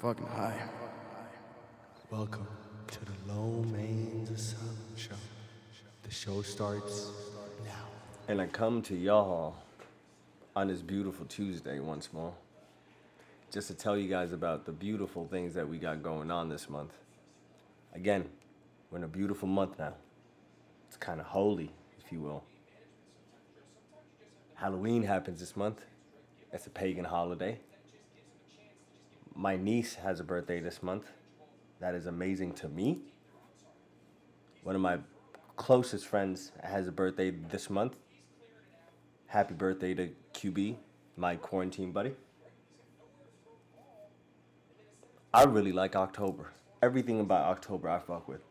fucking high. Welcome to the Low Mains Asylum Show. The show starts now. And I come to y'all on this beautiful Tuesday once more. Just to tell you guys about the beautiful things that we got going on this month. Again, we're in a beautiful month now. It's kind of holy, if you will. Halloween happens this month. It's a pagan holiday. My niece has a birthday this month. That is amazing to me. One of my closest friends has a birthday this month. Happy birthday to QB, my quarantine buddy. I really like October. Everything about October I fuck with.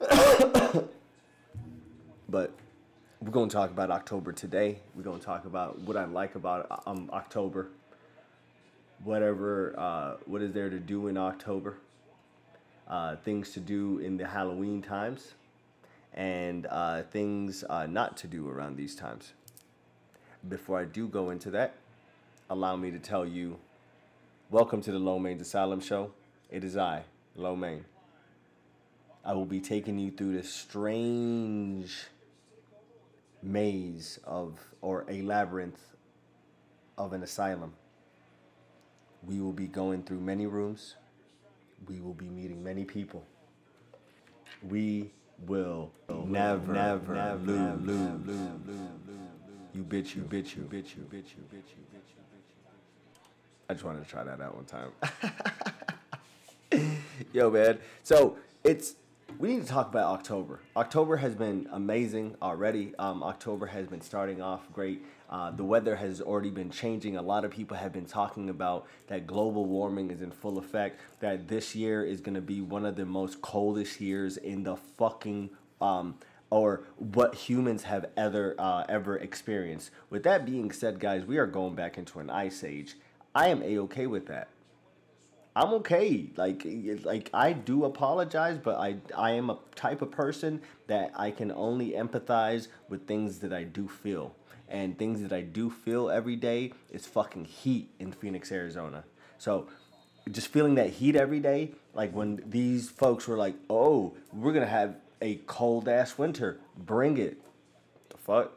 but we're going to talk about October today. We're going to talk about what I like about um, October. Whatever, uh, what is there to do in October? Uh, things to do in the Halloween times, and uh, things uh, not to do around these times. Before I do go into that, allow me to tell you welcome to the Low Mains Asylum Show. It is I, Low Main. I will be taking you through this strange maze of, or a labyrinth of an asylum. We will be going through many rooms. We will be meeting many people. We will never, never, never lose, lose, lose, lose. You bitch, you bitch, you bitch, you bitch, you bitch, you bitch, you bitch, you bitch. I just wanted to try that out one time. Yo, man. So it's we need to talk about October. October has been amazing already. Um, October has been starting off great. Uh, the weather has already been changing. A lot of people have been talking about that global warming is in full effect. That this year is going to be one of the most coldest years in the fucking um, or what humans have ever uh, ever experienced. With that being said, guys, we are going back into an ice age. I am a okay with that. I'm okay. Like like I do apologize, but I I am a type of person that I can only empathize with things that I do feel. And things that I do feel every day is fucking heat in Phoenix, Arizona. So just feeling that heat every day, like when these folks were like, "Oh, we're going to have a cold ass winter. Bring it." The fuck?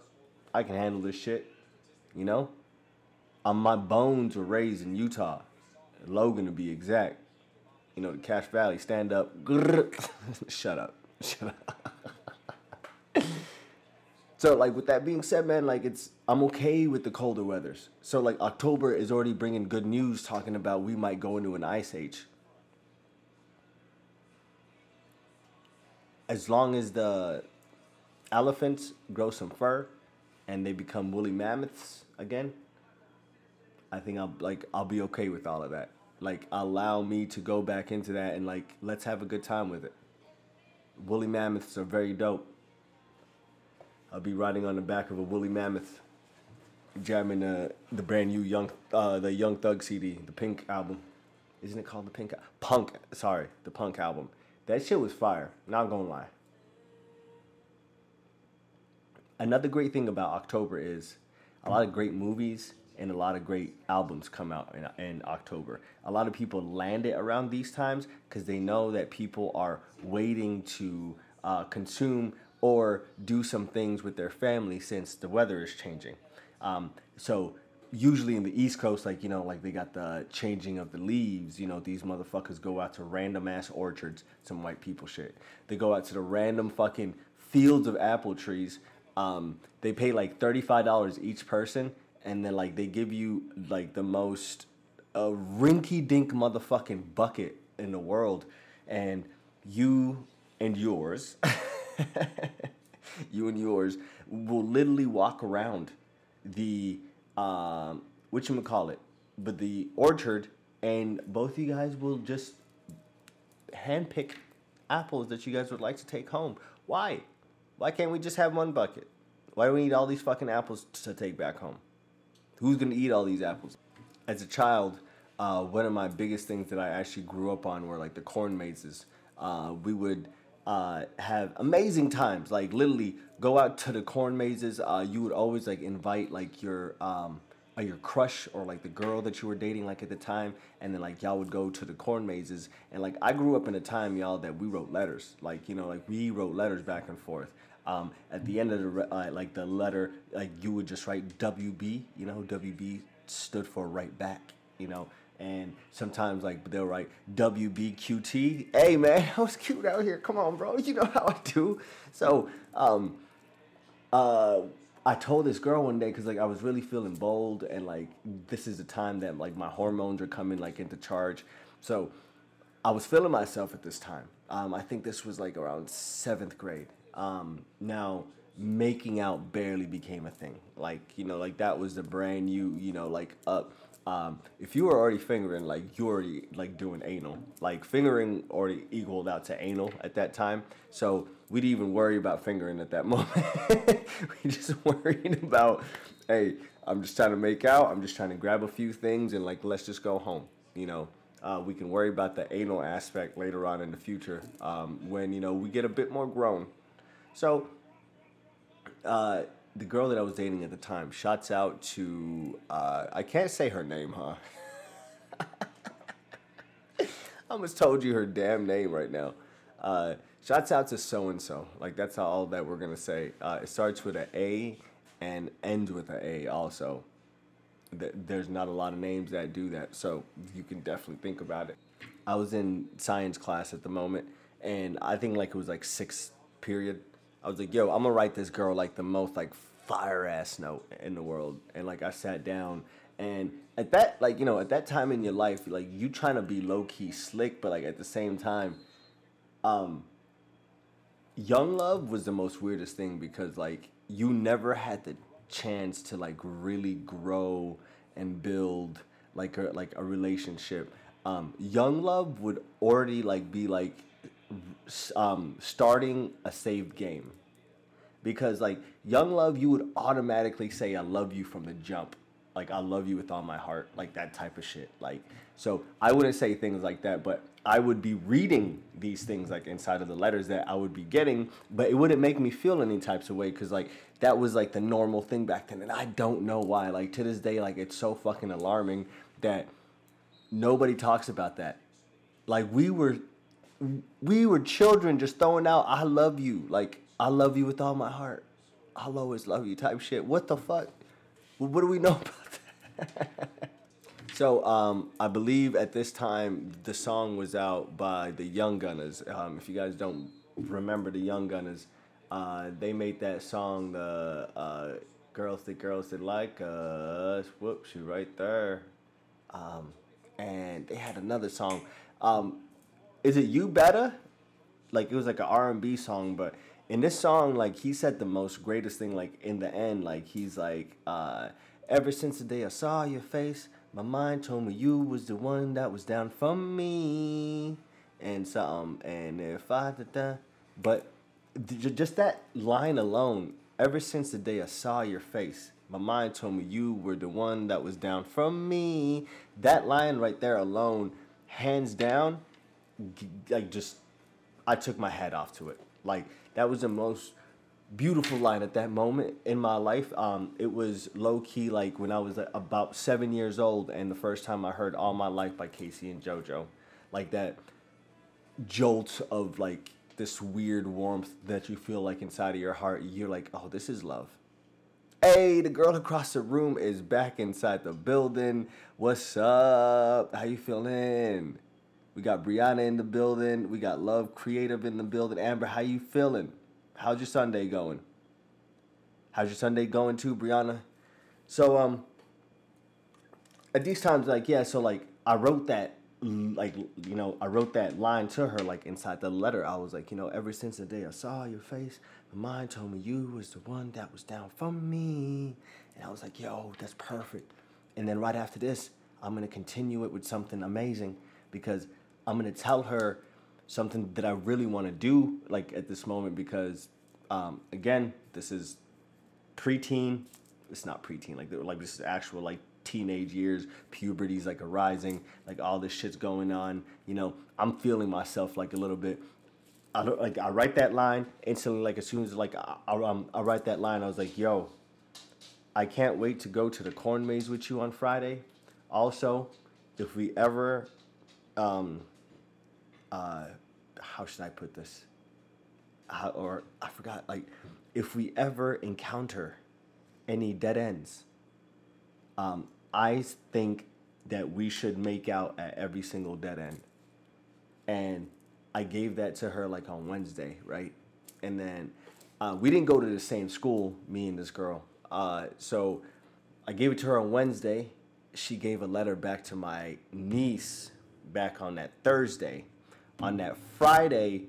I can handle this shit. You know? Um, my bones were raised in Utah. Logan to be exact. You know, the Cache Valley, stand up. Shut up. Shut up. so, like, with that being said, man, like, it's, I'm okay with the colder weathers. So, like, October is already bringing good news talking about we might go into an ice age. As long as the elephants grow some fur and they become woolly mammoths again, I think I'll like I'll be okay with all of that. Like allow me to go back into that and like let's have a good time with it. Woolly mammoths are very dope. I'll be riding on the back of a woolly mammoth, jamming the the brand new young uh, the Young Thug CD, the Pink album. Isn't it called the Pink Punk? Sorry, the Punk album. That shit was fire. Not gonna lie. Another great thing about October is a lot of great movies and a lot of great albums come out in, in October. A lot of people land it around these times because they know that people are waiting to uh, consume or do some things with their family since the weather is changing. Um, so usually in the East Coast, like you know, like they got the changing of the leaves. You know, these motherfuckers go out to random ass orchards. Some white people shit. They go out to the random fucking fields of apple trees. Um, they pay like thirty five dollars each person, and then like they give you like the most uh, rinky dink motherfucking bucket in the world, and you and yours, you and yours will literally walk around the um, what you call it, but the orchard, and both of you guys will just handpick apples that you guys would like to take home. Why? Why can't we just have one bucket? Why do we need all these fucking apples to take back home? Who's gonna eat all these apples? As a child, uh, one of my biggest things that I actually grew up on were like the corn mazes. Uh, we would uh, have amazing times, like literally go out to the corn mazes. Uh, you would always like invite like your um, uh, your crush or like the girl that you were dating like at the time and then like y'all would go to the corn mazes and like i grew up in a time y'all that we wrote letters like you know like we wrote letters back and forth um, at the end of the uh, like the letter like you would just write wb you know wb stood for right back you know and sometimes like they'll write wbqt hey man i was cute out here come on bro you know how i do so um uh I told this girl one day because like I was really feeling bold and like this is the time that like my hormones are coming like into charge. So I was feeling myself at this time. Um, I think this was like around seventh grade. Um, now making out barely became a thing. Like you know, like that was the brand new. You know, like up. Um, if you were already fingering, like you already like doing anal. Like fingering already equaled out to anal at that time. So we didn't even worry about fingering at that moment. we just worried about, hey, I'm just trying to make out. I'm just trying to grab a few things and like let's just go home. You know, uh, we can worry about the anal aspect later on in the future um, when you know we get a bit more grown. So, uh, the girl that I was dating at the time, shouts out to uh, I can't say her name, huh? I almost told you her damn name right now. Uh, shouts out to so and so. Like that's all that we're gonna say. Uh, it starts with an A and ends with an A also. Th- There's not a lot of names that do that, so you can definitely think about it. I was in science class at the moment, and I think like it was like sixth period. I was like, "Yo, I'm gonna write this girl like the most like fire ass note in the world," and like I sat down. And at that, like you know, at that time in your life, like you trying to be low key slick, but like at the same time, um, young love was the most weirdest thing because like you never had the chance to like really grow and build like a like a relationship um young love would already like be like um starting a saved game. Because like young love you would automatically say i love you from the jump. Like i love you with all my heart. Like that type of shit. Like so i wouldn't say things like that but i would be reading these things like inside of the letters that i would be getting but it wouldn't make me feel any types of way because like that was like the normal thing back then and i don't know why. Like to this day like it's so fucking alarming that nobody talks about that. Like we were we were children just throwing out i love you like i love you with all my heart. I'll always love you type shit. What the fuck? What do we know about that? So um, i believe at this time the song was out by the young gunners. Um, if you guys don't remember the young gunners uh, they made that song the uh, girls that girls that like us. Whoops you right there. Um, and they had another song. Um, is it you better? Like it was like an R and B song, but in this song, like he said the most greatest thing. Like in the end, like he's like, uh, ever since the day I saw your face, my mind told me you was the one that was down for me, and something. And if I did that, but just that line alone. Ever since the day I saw your face, my mind told me you were the one that was down from me. That line right there alone, hands down, like just, I took my hat off to it. Like that was the most beautiful line at that moment in my life. Um, it was low key like when I was like, about seven years old, and the first time I heard "All My Life" by K-Ci and JoJo, like that jolt of like this weird warmth that you feel like inside of your heart. You're like, oh, this is love. Hey, the girl across the room is back inside the building. What's up? How you feeling? We got Brianna in the building. We got Love Creative in the building. Amber, how you feeling? How's your Sunday going? How's your Sunday going too, Brianna? So um at these times like yeah, so like I wrote that like you know, I wrote that line to her like inside the letter. I was like, you know, ever since the day I saw your face, my mind told me you was the one that was down from me. And I was like, yo, that's perfect. And then right after this, I'm gonna continue it with something amazing because I'm gonna tell her something that I really want to do like at this moment because um, again, this is preteen. It's not preteen. Like like this is actual like teenage years. Puberty's like arising. Like all this shit's going on. You know, I'm feeling myself like a little bit. I don't like. I write that line instantly. Like as soon as like I, I, um, I write that line, I was like, yo. I can't wait to go to the corn maze with you on Friday. Also, if we ever, um, uh, how should I put this? How, or I forgot, like, if we ever encounter any dead ends, um, I think that we should make out at every single dead end. And I gave that to her like on Wednesday, right? And then uh, we didn't go to the same school, me and this girl. Uh, so I gave it to her on Wednesday. She gave a letter back to my niece back on that Thursday. On that Friday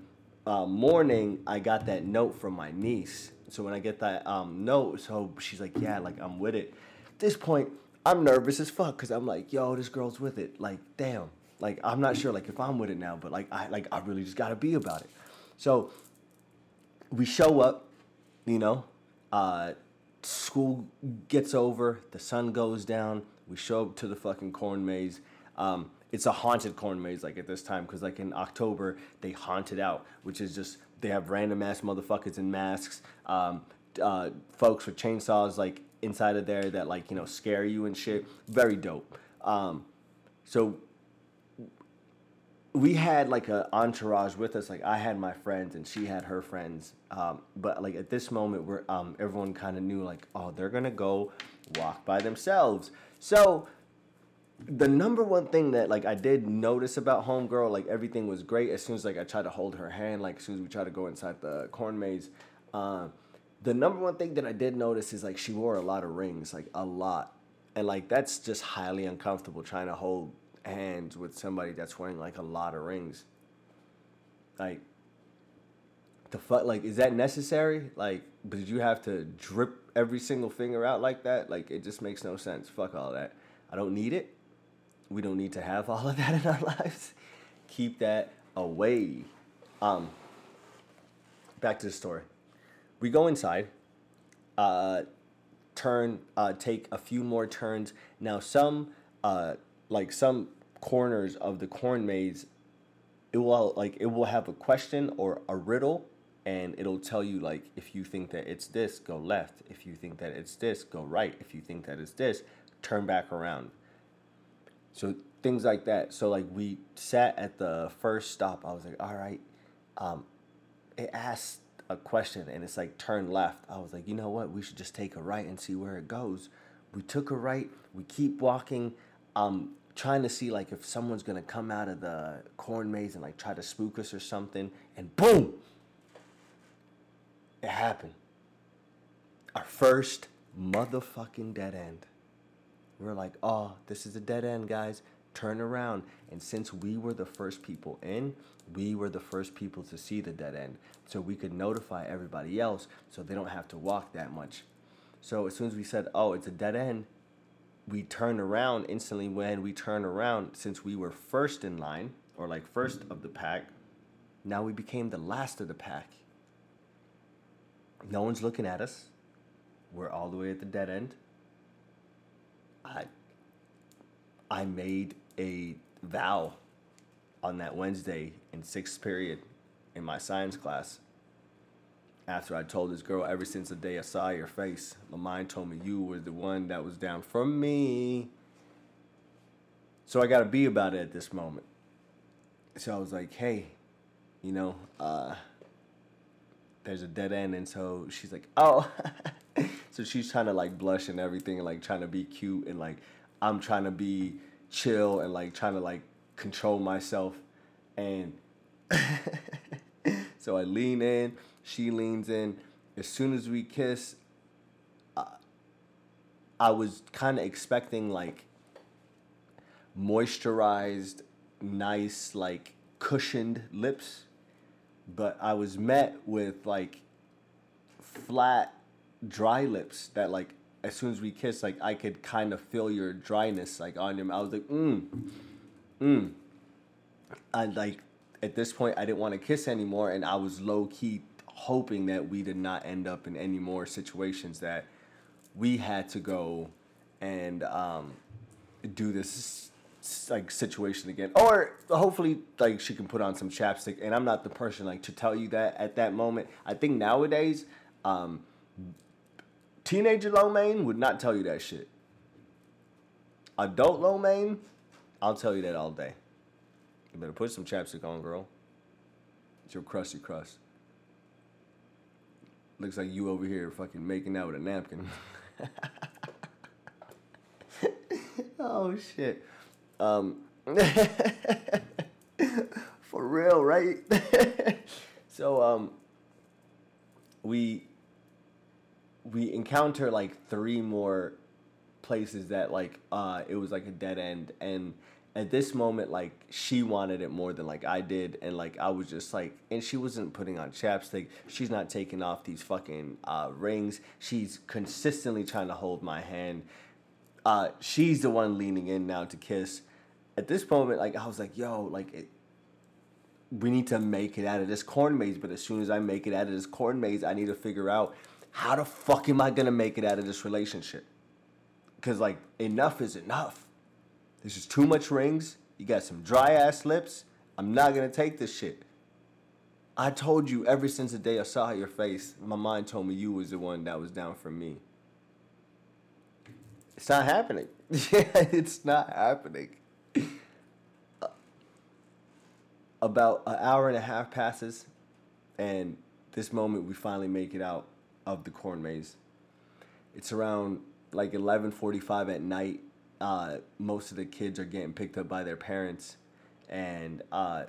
uh, morning, I got that note from my niece. So when I get that um, note, so she's like, "Yeah, like I'm with it." At this point, I'm nervous as fuck because I'm like, "Yo, this girl's with it." Like, damn. Like I'm not sure like if I'm with it now, but like I like I really just gotta be about it. So we show up, you know, uh, school gets over, the sun goes down, we show up to the fucking corn maze. Um, it's a haunted corn maze like at this time because like in October they haunt it out, which is just they have random ass motherfuckers in masks, um, uh, folks with chainsaws like inside of there that like you know scare you and shit. Very dope. Um, so we had like a entourage with us. Like I had my friends and she had her friends. Um, but like at this moment, where um, everyone kind of knew like, oh, they're gonna go walk by themselves. So the number one thing that like I did notice about homegirl, like everything was great. As soon as like I tried to hold her hand, like as soon as we tried to go inside the corn maze, uh, the number one thing that I did notice is like she wore a lot of rings, like a lot, and like that's just highly uncomfortable trying to hold hands with somebody that's wearing like a lot of rings. Like the fuck like is that necessary? Like did you have to drip every single finger out like that? Like it just makes no sense. Fuck all that. I don't need it. We don't need to have all of that in our lives. Keep that away. Um back to the story. We go inside. Uh turn uh take a few more turns. Now some uh like some corners of the corn maze it will like it will have a question or a riddle and it'll tell you like if you think that it's this go left if you think that it's this go right if you think that it's this turn back around so things like that. So like we sat at the first stop. I was like all right. Um, it asked a question and it's like turn left. I was like you know what? We should just take a right and see where it goes. We took a right. We keep walking um, trying to see like if someone's gonna come out of the corn maze and like try to spook us or something, and boom, it happened. Our first motherfucking dead end. We're like, oh, this is a dead end, guys. Turn around. And since we were the first people in, we were the first people to see the dead end. So we could notify everybody else so they don't have to walk that much. So as soon as we said, oh, it's a dead end, we turn around instantly when we turn around since we were first in line or like first of the pack now we became the last of the pack no one's looking at us we're all the way at the dead end i i made a vow on that wednesday in sixth period in my science class after I told this girl, ever since the day I saw your face, my mind told me you were the one that was down from me. So I got to be about it at this moment. So I was like, hey, you know, uh, there's a dead end. And so she's like, oh. so she's trying to like blush and everything and like trying to be cute. And like, I'm trying to be chill and like trying to like control myself. And so I lean in she leans in. As soon as we kiss, I was kind of expecting like moisturized, nice, like cushioned lips, but I was met with like flat, dry lips that like as soon as we kissed, like I could kind of feel your dryness like on your. I was like, mm, mm. And like at this point, I didn't want to kiss anymore, and I was low key hoping that we did not end up in any more situations that we had to go and um, do this like situation again or hopefully like she can put on some chapstick and i'm not the person like to tell you that at that moment i think nowadays um, Teenager lo mein would not tell you that shit. Adult lo mein, I'll tell you that all day. You better put some chapstick on, girl. It's your crusty crust. Looks like you over here fucking making out with a napkin. oh shit. Um, for real, right? so um, we we encounter like three more places that like uh it was like a dead end. And at this moment like she wanted it more than like I did. And like I was just like and she wasn't putting on chapstick. She's not taking off these fucking uh rings. She's consistently trying to hold my hand. Uh she's the one leaning in now to kiss. At this moment like I was like yo like it we need to make it out of this corn maze. But as soon as I make it out of this corn maze I need to figure out how the fuck am I gonna make it out of this relationship because like enough is enough this is too much rings. You got some dry ass lips. I'm not gonna take this shit. I told you ever since the day I saw your face, my mind told me you was the one that was down for me. It's not happening. Yeah, it's not happening. About an hour and a half passes, and this moment we finally make it out of the corn maze. It's around like 11:45 at night uh, most of the kids are getting picked up by their parents, and uh,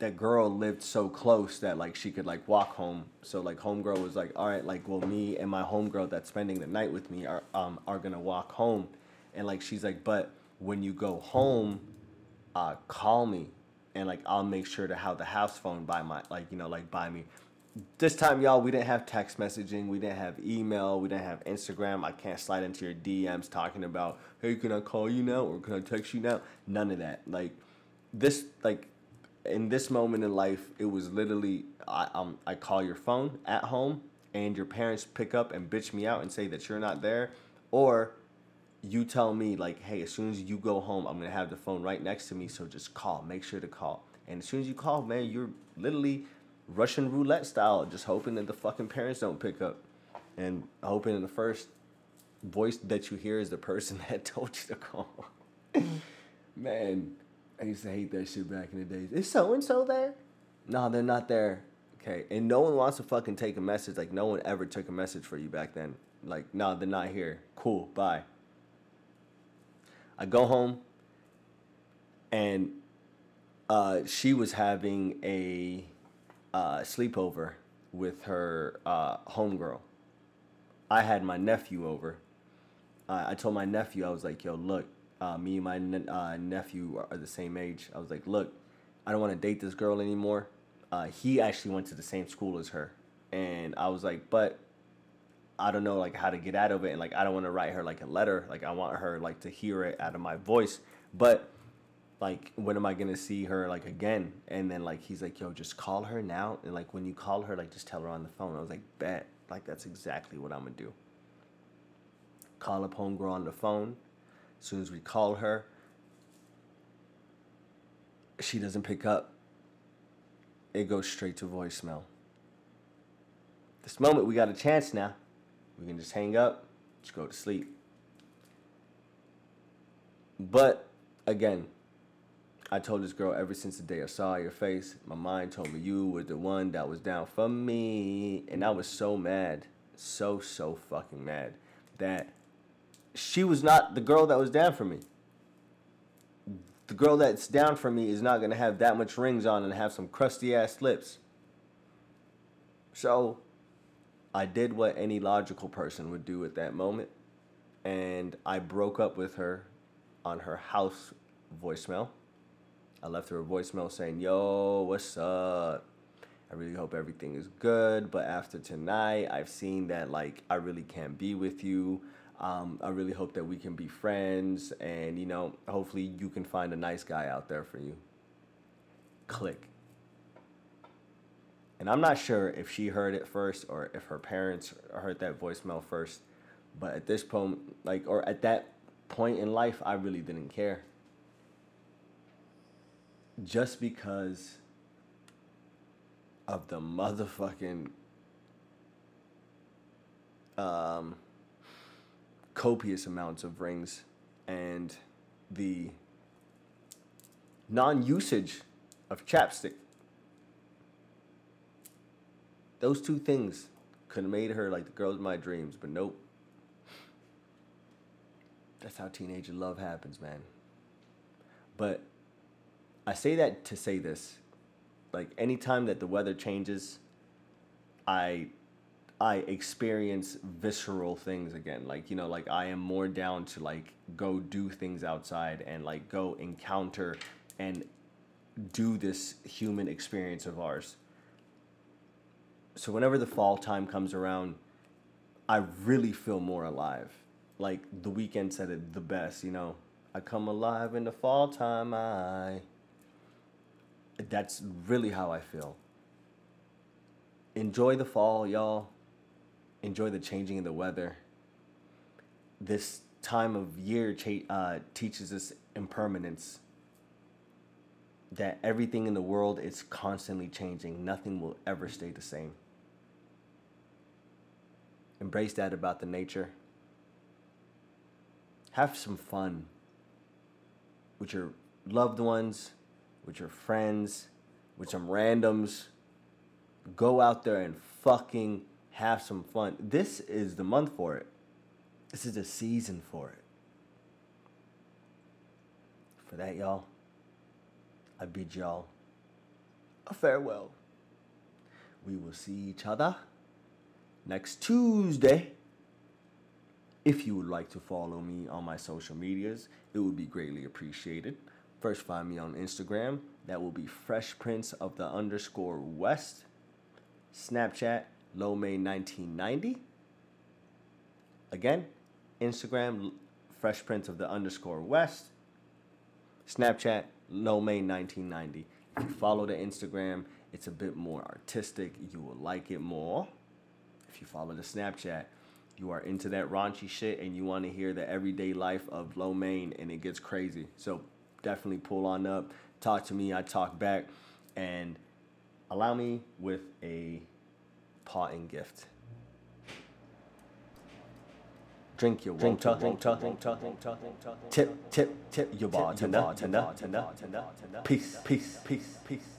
that girl lived so close that like she could like walk home. So like homegirl was like, all right, like well me and my homegirl that's spending the night with me are um are gonna walk home, and like she's like, but when you go home, uh, call me, and like I'll make sure to have the house phone by my like you know like by me this time, y'all, we didn't have text messaging, we didn't have email, we didn't have Instagram. I can't slide into your DMs talking about, hey, can I call you now or can I text you now? None of that. Like this, like in this moment in life, it was literally I um I call your phone at home and your parents pick up and bitch me out and say that you're not there, or you tell me like, hey, as soon as you go home, I'm gonna have the phone right next to me, so just call. Make sure to call. And as soon as you call, man, you're literally Russian roulette style, just hoping that the fucking parents don't pick up, and hoping the first voice that you hear is the person that told you to call. Man, I used to hate that shit back in the days. Is so and so there? No, they're not there. Okay, and no one wants to fucking take a message. Like no one ever took a message for you back then. Like no, they're not here. Cool, bye. I go home, and uh, she was having a uh, sleepover with her uh, homegirl. I had my nephew over. I told my nephew, I was like, yo, look, uh, me and my ne- uh, nephew are the same age. I was like, look, I don't want to date this girl anymore. Uh, he actually went to the same school as her. And I was like, but I don't know like how to get out of it and like I don't want to write her like a letter. Like I want her like to hear it out of my voice. But like when am I gonna see her like again? And then like he's like, yo, just call her now. And like when you call her, like just tell her on the phone. I was like, bet. Like that's exactly what I'm gonna do. Call up homegirl on the phone. As soon as we call her, she doesn't pick up. It goes straight to voicemail. This moment we got a chance now. We can just hang up, just go to sleep. But again, I told this girl ever since the day I saw your face, my mind told me you were the one that was down for me. And I was so mad, so, so fucking mad that she was not the girl that was down for me. The girl that's down for me is not gonna have that much rings on and have some crusty ass lips. So I did what any logical person would do at that moment. And I broke up with her on her house voicemail. I left her a voicemail saying, Yo, what's up? I really hope everything is good. But after tonight, I've seen that like I really can't be with you. Um, I really hope that we can be friends, and you know, hopefully you can find a nice guy out there for you. Click. And I'm not sure if she heard it first or if her parents heard that voicemail first, but at this point, like, or at that point in life, I really didn't care just because of the motherfucking um copious amounts of rings and the non usage of chapstick. Those two things could have made her like the girl of my dreams, but nope. That's how teenage love happens, man. But I say that to say this. Like anytime that the weather changes, I I experience visceral things again. Like, you know, like I am more down to like go do things outside and like go encounter and do this human experience of ours. So whenever the fall time comes around, I really feel more alive. Like the Weeknd said it the best, you know. I come alive in the fall time, I that's really how I feel. Enjoy the fall, y'all. Enjoy the changing of the weather. This time of year cha- uh, teaches us impermanence. That everything in the world is constantly changing. Nothing will ever stay the same. Embrace that about the nature. Have some fun with your loved ones, with your friends, with some randoms. Go out there and fucking have some fun. This is the month for it. This is the season for it. For that, y'all, I bid y'all a farewell. We will see each other next Tuesday. If you would like to follow me on my social medias, it would be greatly appreciated. First, find me on Instagram. That will be Fresh Prince of the underscore West. Snapchat, Lomay1990. Again, Instagram, Fresh Prince of the underscore West. Snapchat, Lomay1990. If you follow the Instagram, it's a bit more artistic. You will like it more. If you follow the Snapchat, you are into that raunchy shit and you want to hear the everyday life of Lo and it gets crazy. So definitely pull on up, talk to me, I talk back, and allow me with a parting gift. Drink your drink, water, drink, drink, drink, drink, drink, drink, tip, tip, tip your bartender, tender, tender, tender, tender. Peace, peace, peace, peace, peace.